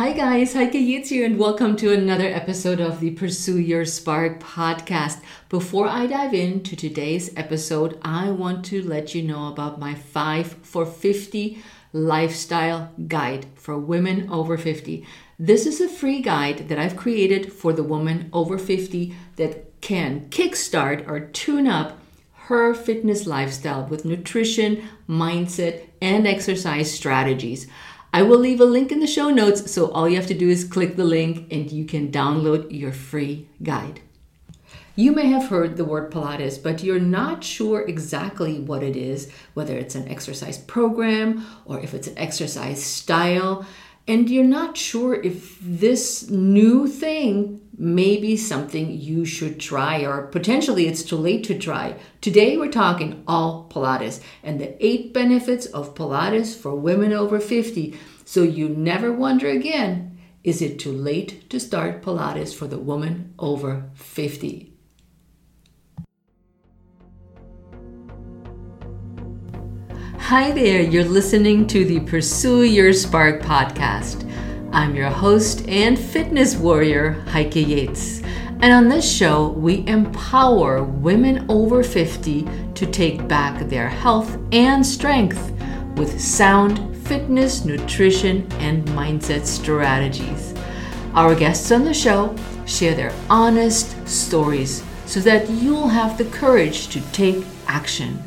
Hi guys, Heike Yates here and welcome to another episode of the Pursue Your Spark podcast. Before I dive into today's episode, I want to let you know about my 5 for 50 lifestyle guide for women over 50. This is a free guide that I've created for the woman over 50 that can kickstart or tune up her fitness lifestyle with nutrition, mindset, and exercise strategies. I will leave a link in the show notes, so all you have to do is click the link and you can download your free guide. You may have heard the word Pilates, but you're not sure exactly what it is, whether it's an exercise program or if it's an exercise style, and you're not sure if this new thing may be something you should try, or potentially it's too late to try. Today, we're talking all Pilates and the eight benefits of Pilates for women over 50. So you never wonder again is it too late to start Pilates for the woman over 50? Hi there, you're listening to the Pursue Your Spark podcast. I'm your host and fitness warrior, Heike Yates. And on this show, we empower women over 50 to take back their health and strength with sound fitness, nutrition, and mindset strategies. Our guests on the show share their honest stories so that you'll have the courage to take action,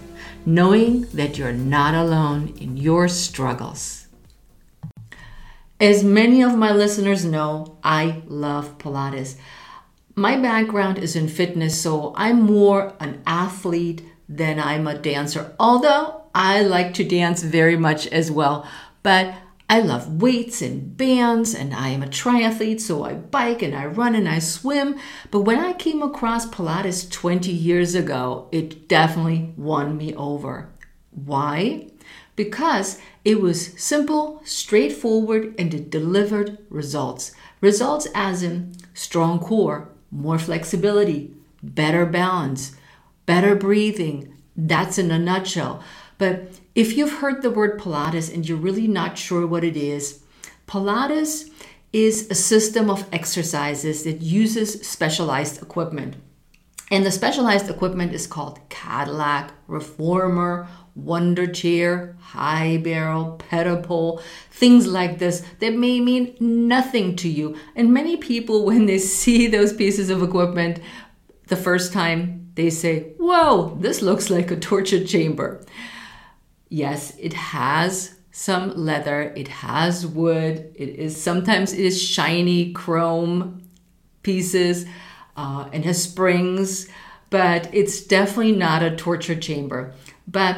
knowing that you're not alone in your struggles. As many of my listeners know, I love Pilates. My background is in fitness, so I'm more an athlete than I'm a dancer. Although I like to dance very much as well, but I love weights and bands, and I am a triathlete, so I bike and I run and I swim. But when I came across Pilates 20 years ago, it definitely won me over. Why? Because it was simple, straightforward, and it delivered results. Results as in strong core, more flexibility, better balance, better breathing. That's in a nutshell. But if you've heard the word Pilates and you're really not sure what it is, Pilates is a system of exercises that uses specialized equipment. And the specialized equipment is called Cadillac, Reformer, Wunda Chair, High Barrel, Pedipole, things like this that may mean nothing to you. And many people, when they see those pieces of equipment the first time, they say, Whoa, this looks like a torture chamber. Yes, it has some leather, it has wood, it is sometimes it is shiny chrome pieces uh, and has springs, but it's definitely not a torture chamber. But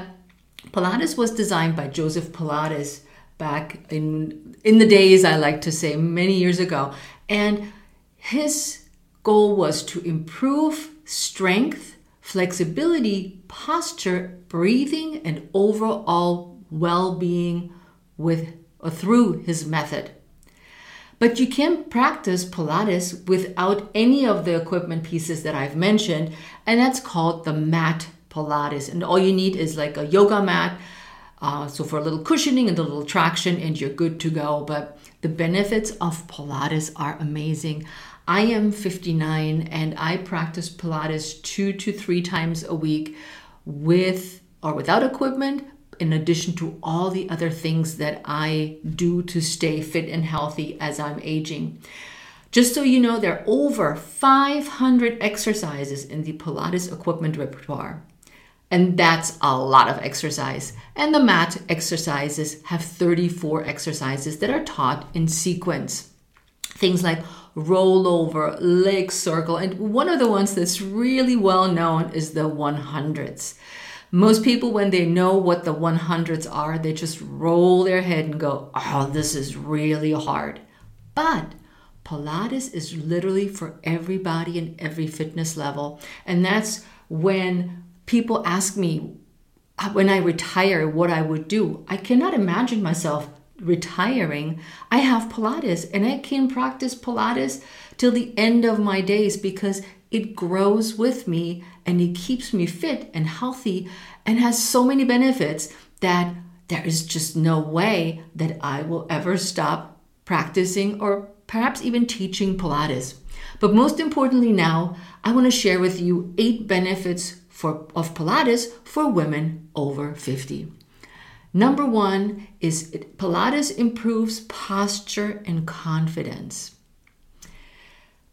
Pilates was designed by Joseph Pilates back in in the days I like to say many years ago and his goal was to improve strength, flexibility, posture, breathing and overall well-being with or through his method. But you can practice Pilates without any of the equipment pieces that I've mentioned, and that's called the mat Pilates. And all you need is like a yoga mat. Uh, so for a little cushioning and a little traction, and you're good to go. But the benefits of Pilates are amazing. I am 59 and I practice Pilates two to three times a week with or without equipment, in addition to all the other things that I do to stay fit and healthy as I'm aging. Just so you know, there are over 500 exercises in the Pilates equipment repertoire. And that's a lot of exercise. And the mat exercises have 34 exercises that are taught in sequence. Things like rollover, leg circle, and one of the ones that's really well known is the 100s. Most people, when they know what the 100s are, they just roll their head and go, Oh, this is really hard. But Pilates is literally for everybody and every fitness level. And that's when people ask me uh, when I retire what I would do. I cannot imagine myself retiring. I have Pilates and I can practice Pilates till the end of my days because it grows with me and it keeps me fit and healthy and has so many benefits that there is just no way that I will ever stop practicing or perhaps even teaching Pilates. But most importantly, now I want to share with you eight benefits for, of Pilates for women over 50. Number one is Pilates improves posture and confidence.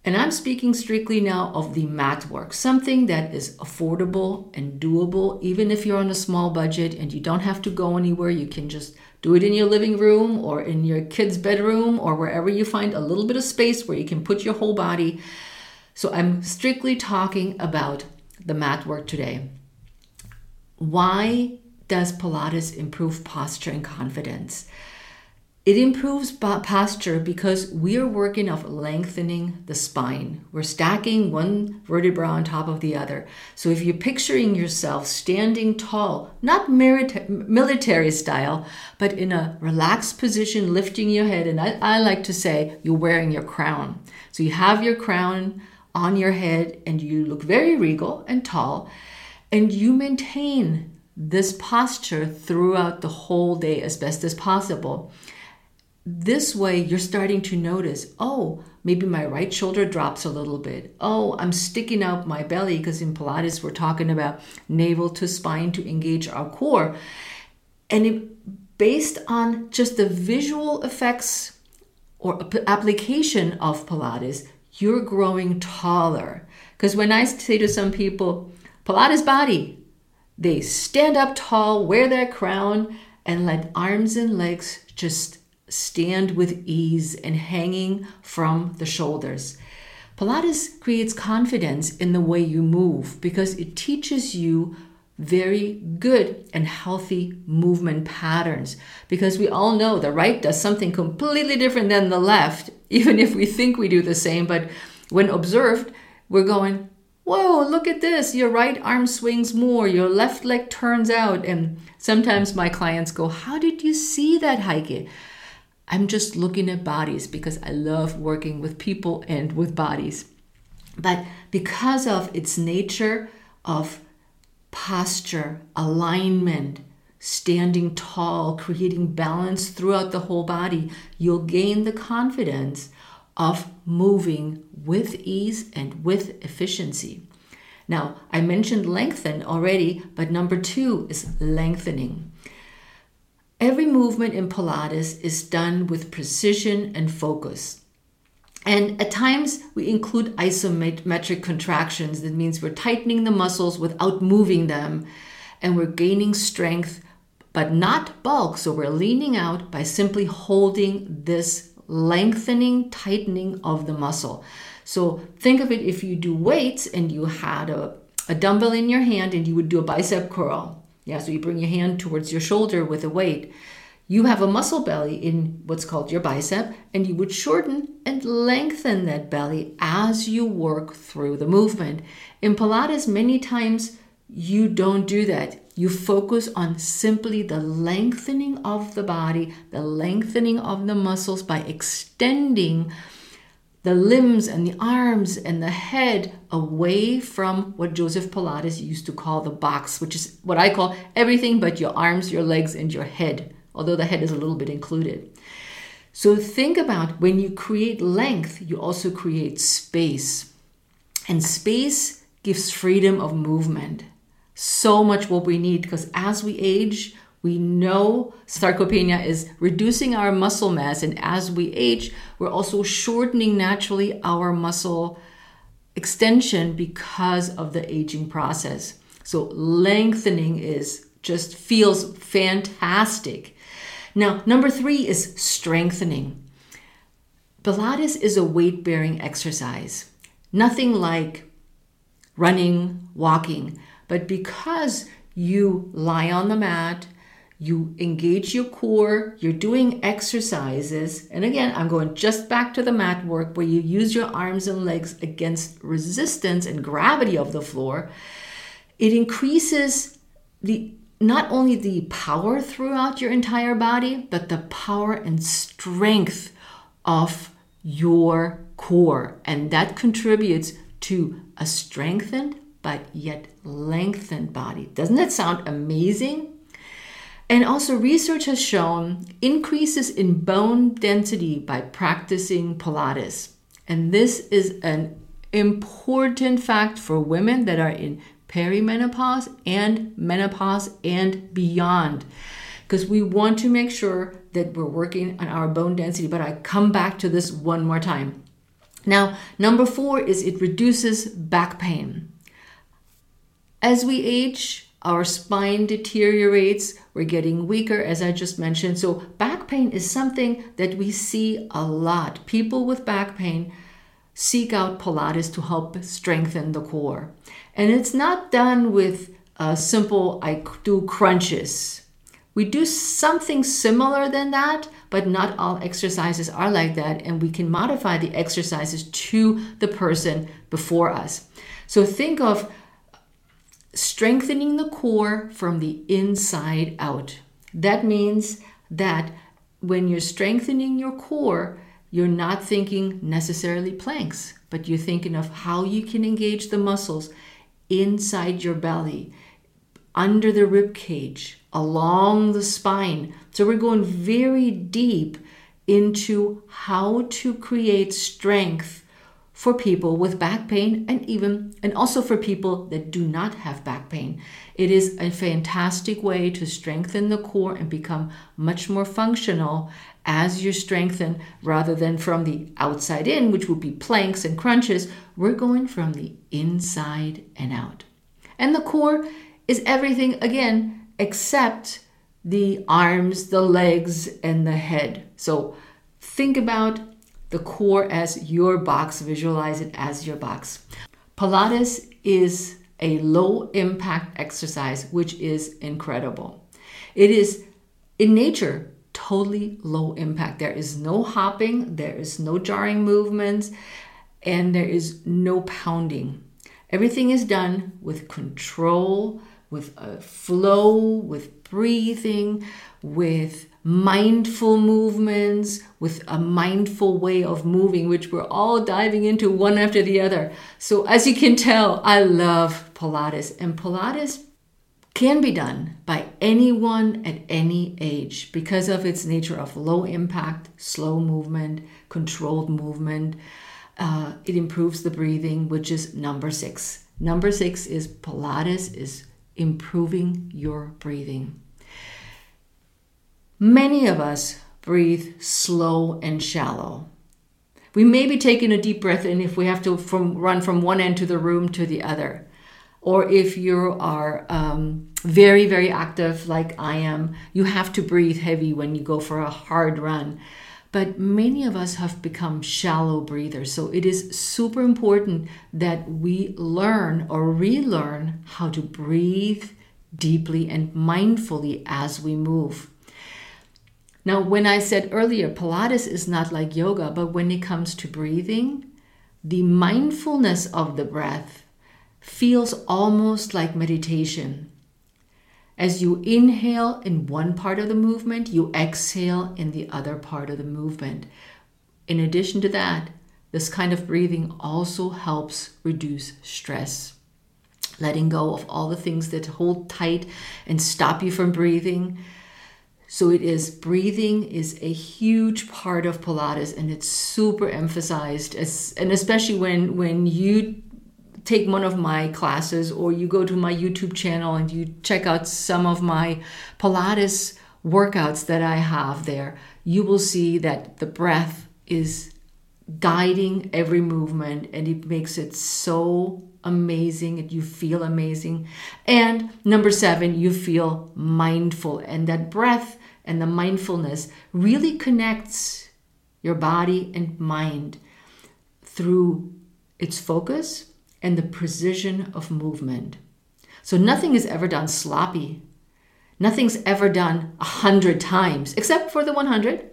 And I'm speaking strictly now of the mat work, something that is affordable and doable, even if you're on a small budget and you don't have to go anywhere. You can just do it in your living room or in your kid's bedroom or wherever you find a little bit of space where you can put your whole body. So I'm strictly talking about the mat work today. Why does Pilates improve posture and confidence? It improves posture because we are working of lengthening the spine. We're stacking one vertebra on top of the other. So if you're picturing yourself standing tall, not military style, but in a relaxed position, lifting your head, and I, I like to say you're wearing your crown. So you have your crown on your head and you look very regal and tall, and you maintain this posture throughout the whole day as best as possible. This way you're starting to notice oh maybe my right shoulder drops a little bit. Oh i'm sticking out my belly because in pilates we're talking about navel to spine to engage our core. And it, based on just the visual effects or application of pilates you're growing taller. Because when i say to some people pilates body they stand up tall wear their crown and let arms and legs just stand with ease and hanging from the shoulders. Pilates creates confidence in the way you move because it teaches you very good and healthy movement patterns. Because we all know the right does something completely different than the left, even if we think we do the same. But when observed, we're going, Whoa, look at this. Your right arm swings more, your left leg turns out. And sometimes my clients go, How did you see that, Heike? I'm just looking at bodies because I love working with people and with bodies. But because of its nature of posture, alignment, standing tall, creating balance throughout the whole body, you'll gain the confidence of moving with ease and with efficiency. Now, I mentioned lengthen already, but number two is lengthening. Every movement in Pilates is done with precision and focus. And at times we include isometric contractions. That means we're tightening the muscles without moving them and we're gaining strength, but not bulk. So we're leaning out by simply holding this lengthening, tightening of the muscle. So think of it if you do weights and you had a, a dumbbell in your hand and you would do a bicep curl yeah, so you bring your hand towards your shoulder with a weight. You have a muscle belly in what's called your bicep, and you would shorten and lengthen that belly as you work through the movement. In Pilates, many times you don't do that. You focus on simply the lengthening of the body, the lengthening of the muscles by extending the limbs and the arms and the head away from what Joseph Pilates used to call the box, which is what I call everything but your arms, your legs, and your head, although the head is a little bit included. So think about when you create length, you also create space. And space gives freedom of movement. So much what we need because as we age, we know sarcopenia is reducing our muscle mass, and as we age, we're also shortening naturally our muscle extension because of the aging process. So, lengthening is just feels fantastic. Now, number three is strengthening. Pilates is a weight bearing exercise, nothing like running, walking, but because you lie on the mat, you engage your core, you're doing exercises. And again, I'm going just back to the mat work where you use your arms and legs against resistance and gravity of the floor. It increases the not only the power throughout your entire body, but the power and strength of your core. And that contributes to a strengthened but yet lengthened body. Doesn't that sound amazing? And also, research has shown increases in bone density by practicing Pilates. And this is an important fact for women that are in perimenopause and menopause and beyond. Because we want to make sure that we're working on our bone density. But I come back to this one more time. Now, number four is it reduces back pain. As we age, our spine deteriorates, we're getting weaker, as I just mentioned. So, back pain is something that we see a lot. People with back pain seek out Pilates to help strengthen the core. And it's not done with a simple, I do crunches. We do something similar than that, but not all exercises are like that. And we can modify the exercises to the person before us. So, think of strengthening the core from the inside out. That means that when you're strengthening your core, you're not thinking necessarily planks, but you're thinking of how you can engage the muscles inside your belly, under the rib cage, along the spine. So we're going very deep into how to create strength for people with back pain and even and also for people that do not have back pain. It is a fantastic way to strengthen the core and become much more functional as you strengthen rather than from the outside in, which would be planks and crunches. We're going from the inside and out. And the core is everything again except the arms, the legs, and the head. So think about the core as your box, visualize it as your box. Pilates is a low impact exercise, which is incredible. It is in nature totally low impact. There is no hopping, there is no jarring movements, and there is no pounding. Everything is done with control, with a flow, with breathing, with mindful movements, with a mindful way of moving, which we're all diving into one after the other. So, as you can tell, I love Pilates, and Pilates can be done by anyone at any age because of its nature of low impact, slow movement, controlled movement. Uh, it improves the breathing, which is number six. Number six is Pilates is improving your breathing. Many of us breathe slow and shallow. We may be taking a deep breath in if we have to from, run from one end to the room to the other. Or if you are um, very, very active like I am, you have to breathe heavy when you go for a hard run. But many of us have become shallow breathers. So it is super important that we learn or relearn how to breathe deeply and mindfully as we move. Now, when I said earlier, Pilates is not like yoga, but when it comes to breathing, the mindfulness of the breath feels almost like meditation. As you inhale in one part of the movement, you exhale in the other part of the movement. In addition to that, this kind of breathing also helps reduce stress. Letting go of all the things that hold tight and stop you from breathing so it is breathing is a huge part of Pilates and it's super emphasized as, and especially when when you take one of my classes or you go to my YouTube channel and you check out some of my Pilates workouts that I have there, you will see that the breath is guiding every movement and it makes it so amazing and you feel amazing. And number seven, you feel mindful and that breath and the mindfulness really connects your body and mind through its focus and the precision of movement. So nothing is ever done sloppy. Nothing's ever done a hundred times, except for the 100.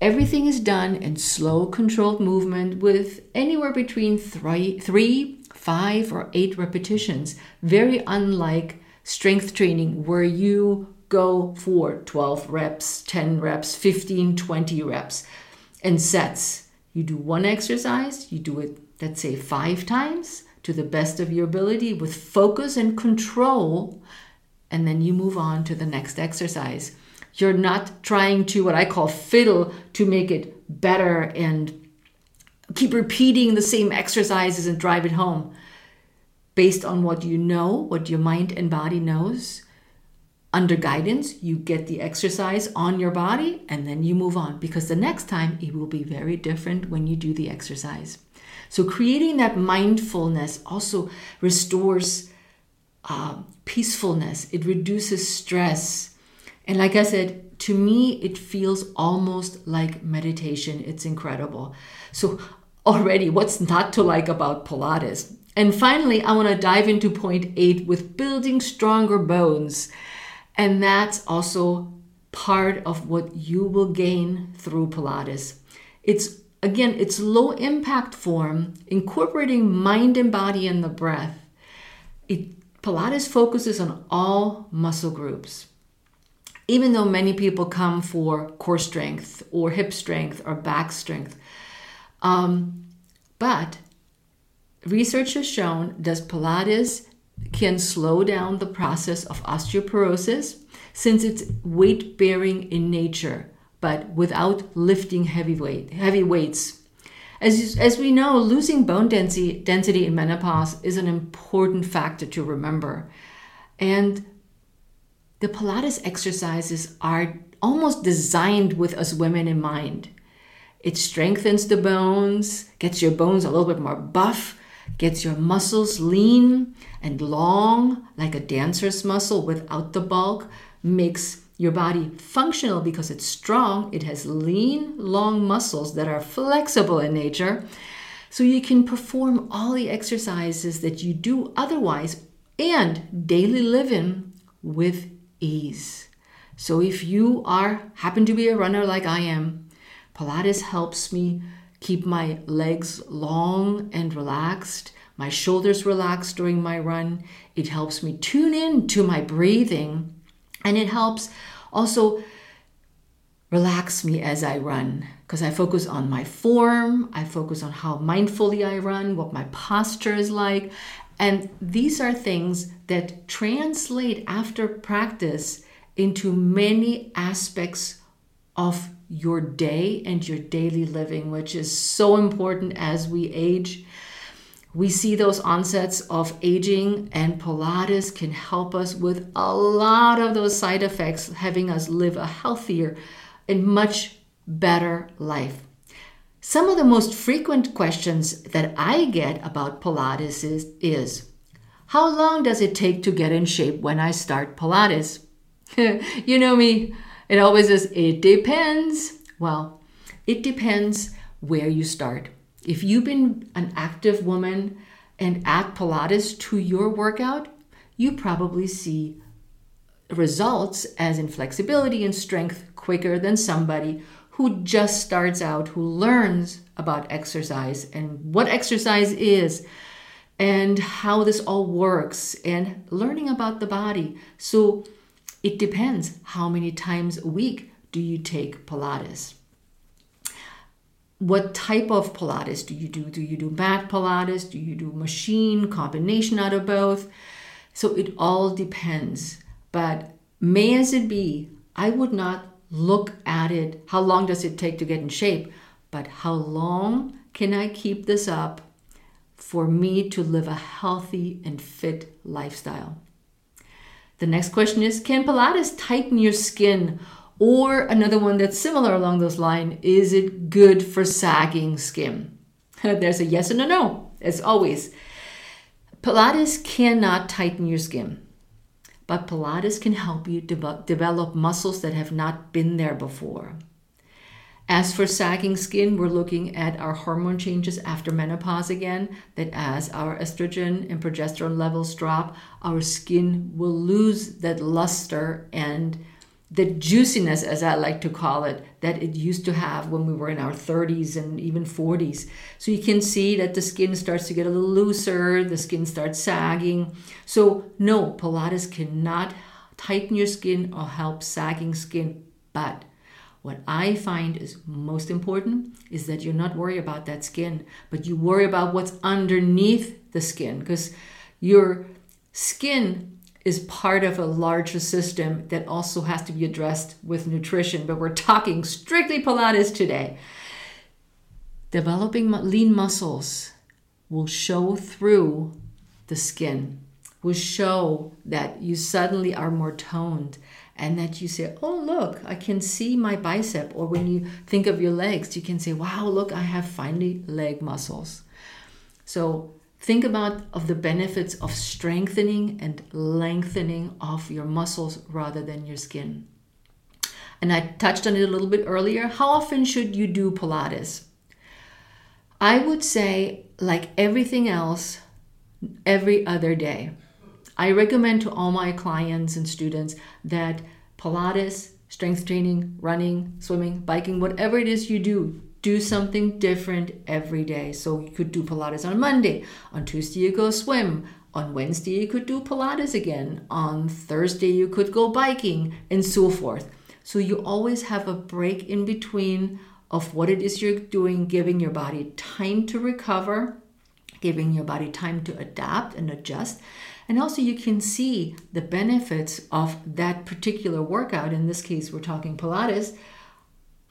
Everything is done in slow, controlled movement with anywhere between three, three, five, or eight repetitions. Very unlike strength training, where you go for 12 reps, 10 reps, 15, 20 reps, and sets. You do one exercise, you do it, let's say, five times to the best of your ability with focus and control. and then you move on to the next exercise. You're not trying to, what I call fiddle, to make it better and keep repeating the same exercises and drive it home. Based on what you know, what your mind and body knows, under guidance, you get the exercise on your body and then you move on because the next time it will be very different when you do the exercise. So, creating that mindfulness also restores uh, peacefulness, it reduces stress. And like I said, to me, it feels almost like meditation. It's incredible. So, already, what's not to like about Pilates? And finally, I want to dive into point eight with building stronger bones. And that's also part of what you will gain through Pilates. It's again, it's low impact form, incorporating mind and body and the breath. It, Pilates focuses on all muscle groups. Even though many people come for core strength or hip strength or back strength, um, but research has shown that Pilates can slow down the process of osteoporosis since it's weight bearing in nature, but without lifting heavy weight, heavy weights. As, as we know, losing bone density, density in menopause is an important factor to remember. And the Pilates exercises are almost designed with us women in mind. It strengthens the bones, gets your bones a little bit more buff, gets your muscles lean and long, like a dancer's muscle without the bulk, makes your body functional because it's strong. It has lean, long muscles that are flexible in nature. So you can perform all the exercises that you do otherwise and daily living with ease. So if you are happen to be a runner like I am, Pilates helps me keep my legs long and relaxed, my shoulders relaxed during my run. It helps me tune in to my breathing, and it helps also relax me as I run because I focus on my form, I focus on how mindfully I run, what my posture is like. And these are things that translate after practice into many aspects of your day and your daily living, which is so important as we age. We see those onsets of aging, and Pilates can help us with a lot of those side effects, having us live a healthier and much better life. Some of the most frequent questions that I get about Pilates is, is How long does it take to get in shape when I start Pilates? you know me, it always is, it depends. Well, it depends where you start. If you've been an active woman and add Pilates to your workout, you probably see results as in flexibility and strength quicker than somebody who just starts out, who learns about exercise and what exercise is and how this all works and learning about the body. So it depends how many times a week do you take Pilates? What type of Pilates do you do? Do you do mat Pilates? Do you do machine, combination out of both? So it all depends. But may as it be, I would not look at it, how long does it take to get in shape, but how long can I keep this up for me to live a healthy and fit lifestyle? The next question is Can Pilates tighten your skin? Or another one that's similar along those lines is it good for sagging skin? There's a yes and a no, as always. Pilates cannot tighten your skin, but Pilates can help you de- develop muscles that have not been there before. As for sagging skin, we're looking at our hormone changes after menopause again, that as our estrogen and progesterone levels drop, our skin will lose that luster and the juiciness, as I like to call it, that it used to have when we were in our 30s and even 40s. So you can see that the skin starts to get a little looser, the skin starts sagging. So, no, Pilates cannot tighten your skin or help sagging skin, but what I find is most important is that you're not worried about that skin, but you worry about what's underneath the skin because your skin is part of a larger system that also has to be addressed with nutrition, but we're talking strictly Pilates today. Developing lean muscles will show through the skin, will show that you suddenly are more toned and that you say, Oh, look, I can see my bicep. Or when you think of your legs, you can say, Wow, look, I have finely leg muscles. So think about of the benefits of strengthening and lengthening of your muscles rather than your skin. And I touched on it a little bit earlier. How often should you do Pilates? I would say, like everything else, every other day. I recommend to all my clients and students that Pilates, strength training, running, swimming, biking, whatever it is you do, do something different every day. So you could do Pilates on Monday. On Tuesday, you go swim. On Wednesday, you could do Pilates again. On Thursday, you could go biking, and so forth. So you always have a break in between of what it is you're doing, giving your body time to recover, giving your body time to adapt and adjust. And also, you can see the benefits of that particular workout. In this case, we're talking Pilates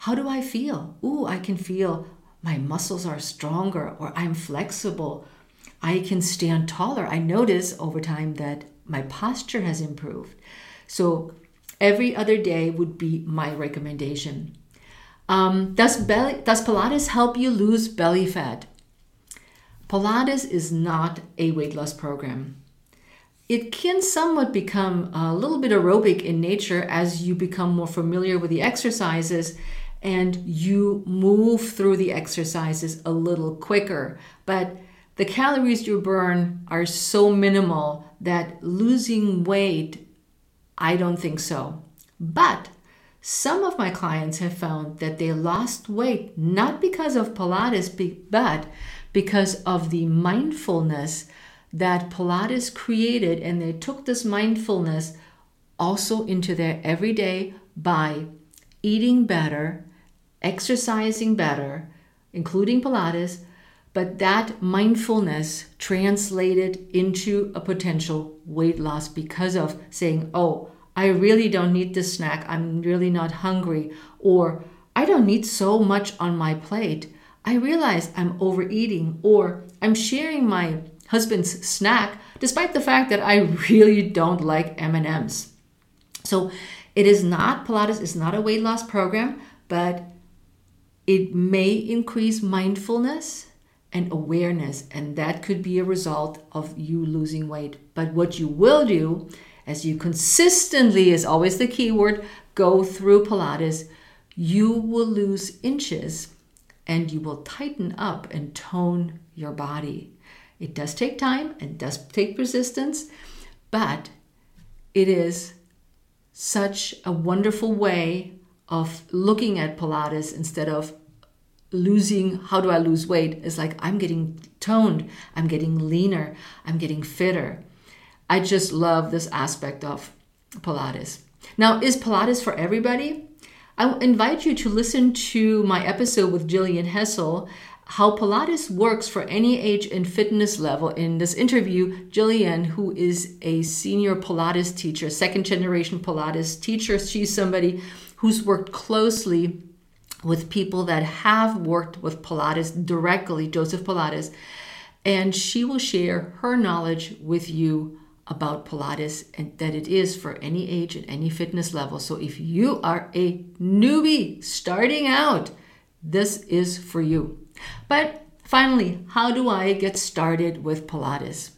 how do I feel? Ooh, I can feel my muscles are stronger or I'm flexible. I can stand taller. I notice over time that my posture has improved. So every other day would be my recommendation. Um, does, belly, does Pilates help you lose belly fat? Pilates is not a weight loss program. It can somewhat become a little bit aerobic in nature as you become more familiar with the exercises and you move through the exercises a little quicker. But the calories you burn are so minimal that losing weight, I don't think so. But some of my clients have found that they lost weight not because of Pilates, but because of the mindfulness that Pilates created, and they took this mindfulness also into their everyday by eating better, exercising better, including Pilates, but that mindfulness translated into a potential weight loss because of saying, oh, I really don't need this snack. I'm really not hungry. Or I don't need so much on my plate. I realize I'm overeating or I'm sharing my husband's snack despite the fact that I really don't like M&Ms. So it is not Pilates is not a weight loss program, but it may increase mindfulness and awareness, and that could be a result of you losing weight. But what you will do, as you consistently, is always the key word, go through Pilates, you will lose inches and you will tighten up and tone your body. It does take time and does take persistence, but it is such a wonderful way of looking at Pilates instead of losing how do I lose weight It's like I'm getting toned, I'm getting leaner, I'm getting fitter. I just love this aspect of Pilates. Now, is Pilates for everybody? I invite you to listen to my episode with Jillian Hessel, how Pilates works for any age and fitness level. In this interview, Jillian, who is a senior Pilates teacher, second generation Pilates teacher, she's somebody who's worked closely with people that have worked with Pilates directly, Joseph Pilates, and she will share her knowledge with you about Pilates and that it is for any age and any fitness level. So if you are a newbie starting out, this is for you. But finally, how do I get started with Pilates?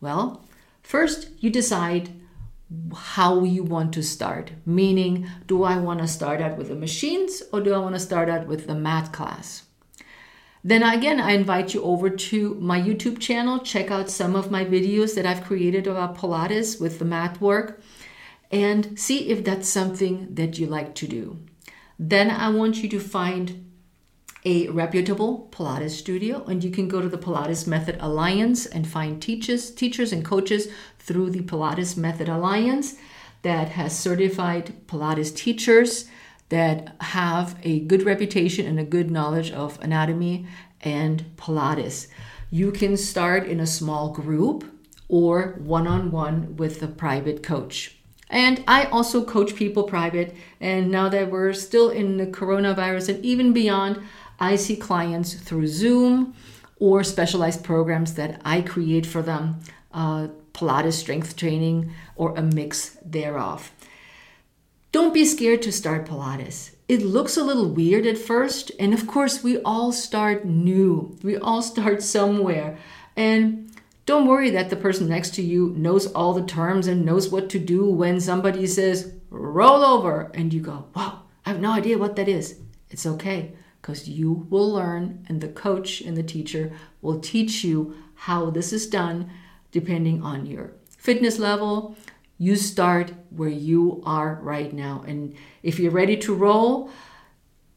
Well, first you decide how you want to start. Meaning, do I want to start out with the machines or do I want to start out with the mat class? Then again, I invite you over to my YouTube channel. Check out some of my videos that I've created about Pilates with the mat work and see if that's something that you like to do. Then I want you to find a reputable Pilates studio, and you can go to the Pilates Method Alliance and find teachers, teachers and coaches through the Pilates Method Alliance that has certified Pilates teachers that have a good reputation and a good knowledge of anatomy and Pilates. You can start in a small group or one on one with a private coach. And I also coach people private. And now that we're still in the coronavirus and even beyond, I see clients through Zoom or specialized programs that I create for them, uh, Pilates strength training, or a mix thereof. Don't be scared to start Pilates. It looks a little weird at first, and of course, we all start new. We all start somewhere. And don't worry that the person next to you knows all the terms and knows what to do when somebody says, roll over, and you go, wow, I have no idea what that is. It's okay because you will learn, and the coach and the teacher will teach you how this is done depending on your fitness level. You start where you are right now. And if you're ready to roll,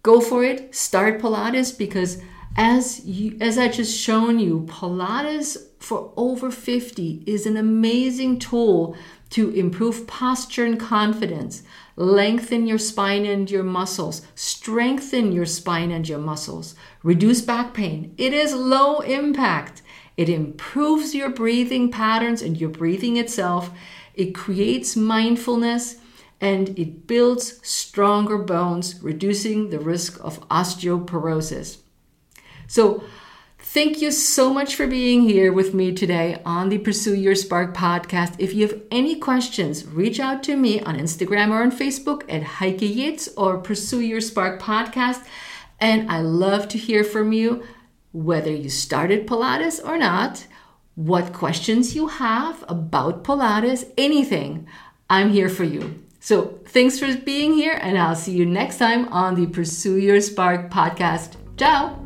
go for it. Start Pilates because as you as I just shown you, Pilates for over 50 is an amazing tool to improve posture and confidence, lengthen your spine and your muscles, strengthen your spine and your muscles, reduce back pain. It is low impact. It improves your breathing patterns and your breathing itself. It creates mindfulness and it builds stronger bones, reducing the risk of osteoporosis. So, thank you so much for being here with me today on the Pursue Your Spark podcast. If you have any questions, reach out to me on Instagram or on Facebook at Heike Yates or Pursue Your Spark podcast. And I love to hear from you, whether you started Pilates or not, what questions you have about Pilates, anything. I'm here for you. So thanks for being here, and I'll see you next time on the Pursue Your Spark podcast. Ciao.